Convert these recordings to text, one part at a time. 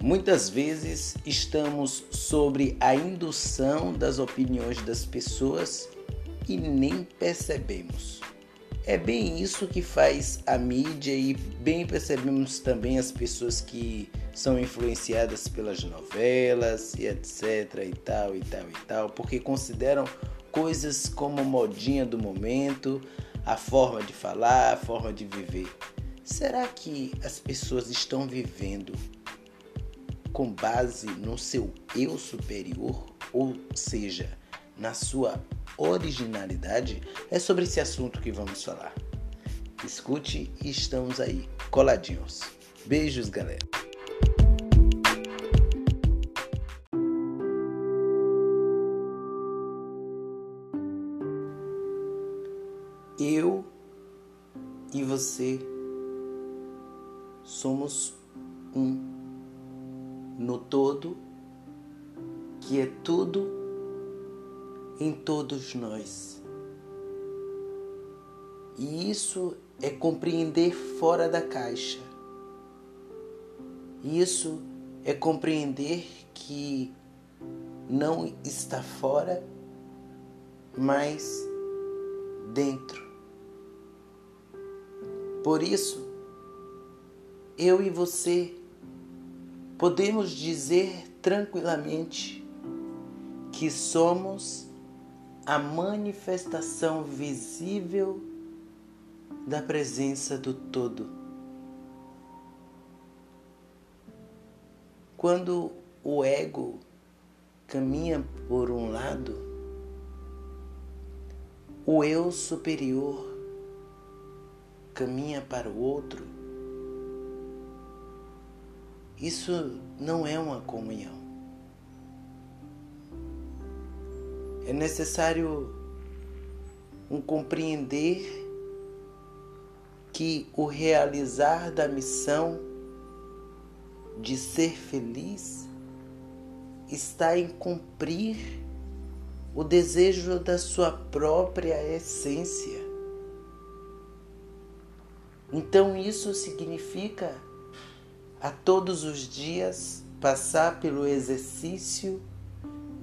Muitas vezes estamos sobre a indução das opiniões das pessoas e nem percebemos. É bem isso que faz a mídia e bem percebemos também as pessoas que são influenciadas pelas novelas e etc e tal e tal e tal, porque consideram coisas como modinha do momento, a forma de falar, a forma de viver. Será que as pessoas estão vivendo com base no seu eu superior, ou seja, na sua originalidade? É sobre esse assunto que vamos falar. Escute e estamos aí, coladinhos. Beijos, galera. Eu e você somos um no todo, que é tudo em todos nós. E isso é compreender fora da caixa. Isso é compreender que não está fora, mas dentro. Por isso, eu e você podemos dizer tranquilamente que somos a manifestação visível da presença do Todo. Quando o ego caminha por um lado, o eu superior caminha para o outro, isso não é uma comunhão. É necessário um compreender que o realizar da missão de ser feliz está em cumprir o desejo da sua própria essência. Então isso significa a todos os dias passar pelo exercício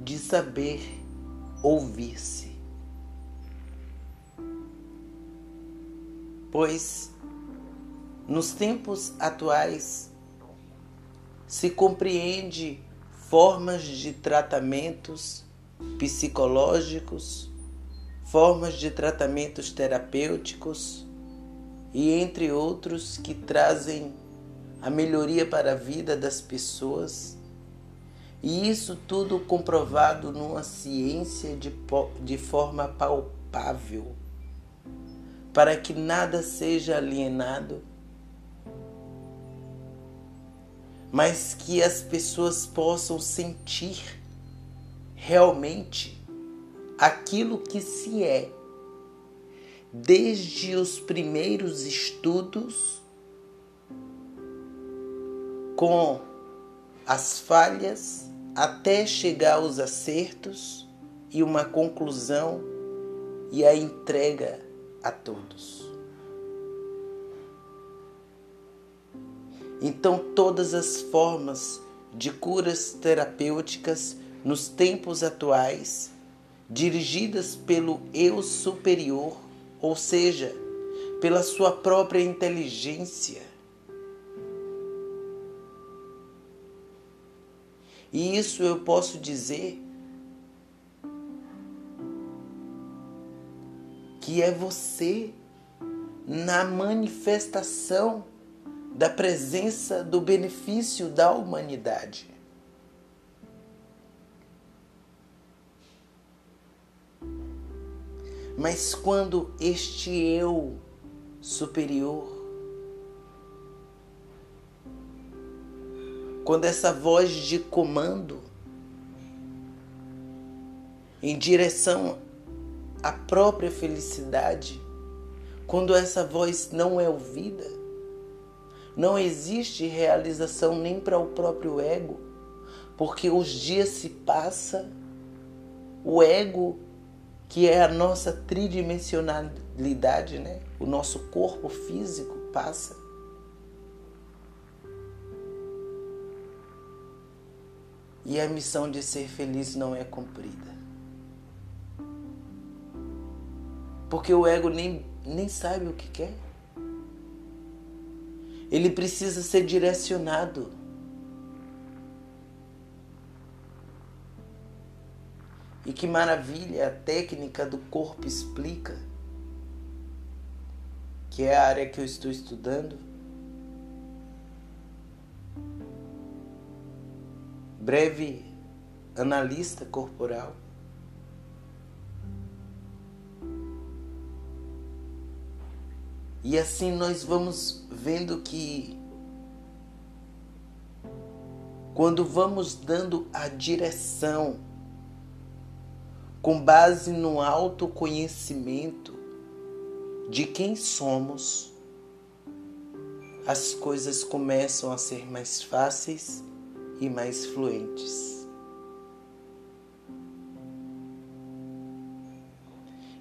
de saber ouvir-se. Pois nos tempos atuais se compreende formas de tratamentos psicológicos, formas de tratamentos terapêuticos e entre outros que trazem a melhoria para a vida das pessoas. E isso tudo comprovado numa ciência de, de forma palpável, para que nada seja alienado, mas que as pessoas possam sentir realmente aquilo que se é desde os primeiros estudos, com as falhas, até chegar aos acertos e uma conclusão e a entrega a todos. Então, todas as formas de curas terapêuticas nos tempos atuais, dirigidas pelo eu superior, ou seja, pela sua própria inteligência. E isso eu posso dizer que é você na manifestação da presença do benefício da humanidade. Mas quando este eu superior, quando essa voz de comando em direção à própria felicidade, quando essa voz não é ouvida, não existe realização nem para o próprio ego, porque os dias se passam, o ego que é a nossa tridimensionalidade, né? O nosso corpo físico passa. E a missão de ser feliz não é cumprida. Porque o ego nem, nem sabe o que quer. Ele precisa ser direcionado. E que maravilha a técnica do corpo explica, que é a área que eu estou estudando. Breve analista corporal. E assim nós vamos vendo que quando vamos dando a direção com base no autoconhecimento de quem somos, as coisas começam a ser mais fáceis e mais fluentes.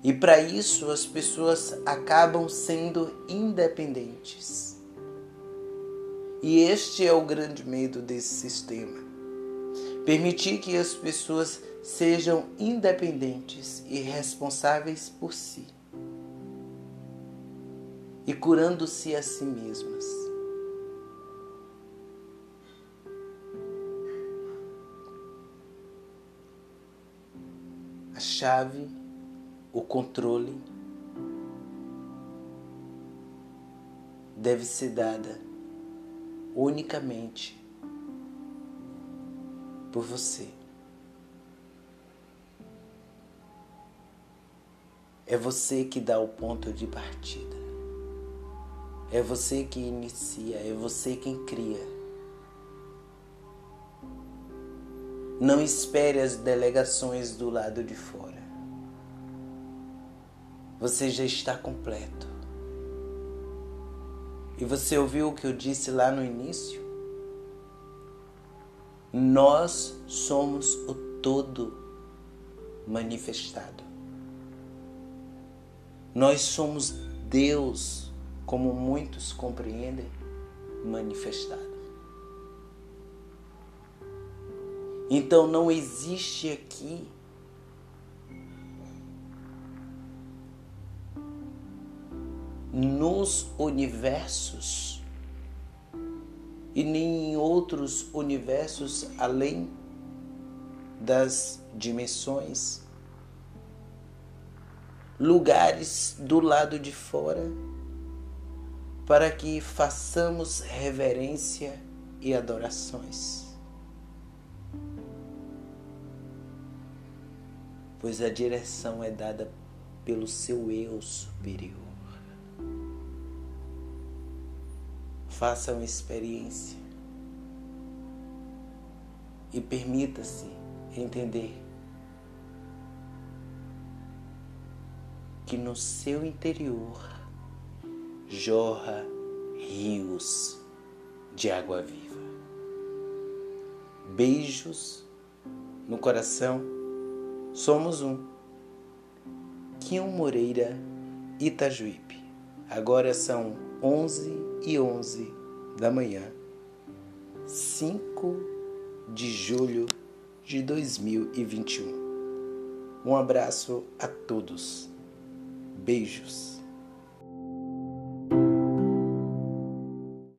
E para isso as pessoas acabam sendo independentes. E este é o grande medo desse sistema. Permitir que as pessoas sejam independentes e responsáveis por si. E curando-se a si mesmas. Chave o controle deve ser dada unicamente por você. É você que dá o ponto de partida. É você que inicia, é você quem cria. Não espere as delegações do lado de fora você já está completo. E você ouviu o que eu disse lá no início? Nós somos o todo manifestado. Nós somos Deus, como muitos compreendem, manifestado. Então não existe aqui nos universos e nem em outros universos além das dimensões, lugares do lado de fora, para que façamos reverência e adorações. Pois a direção é dada pelo seu eu superior. Faça uma experiência e permita-se entender que no seu interior jorra rios de água viva. Beijos no coração, somos um. Kion Moreira, Itajuípe. Agora são 11 e 11 da manhã, 5 de julho de 2021. Um abraço a todos. Beijos.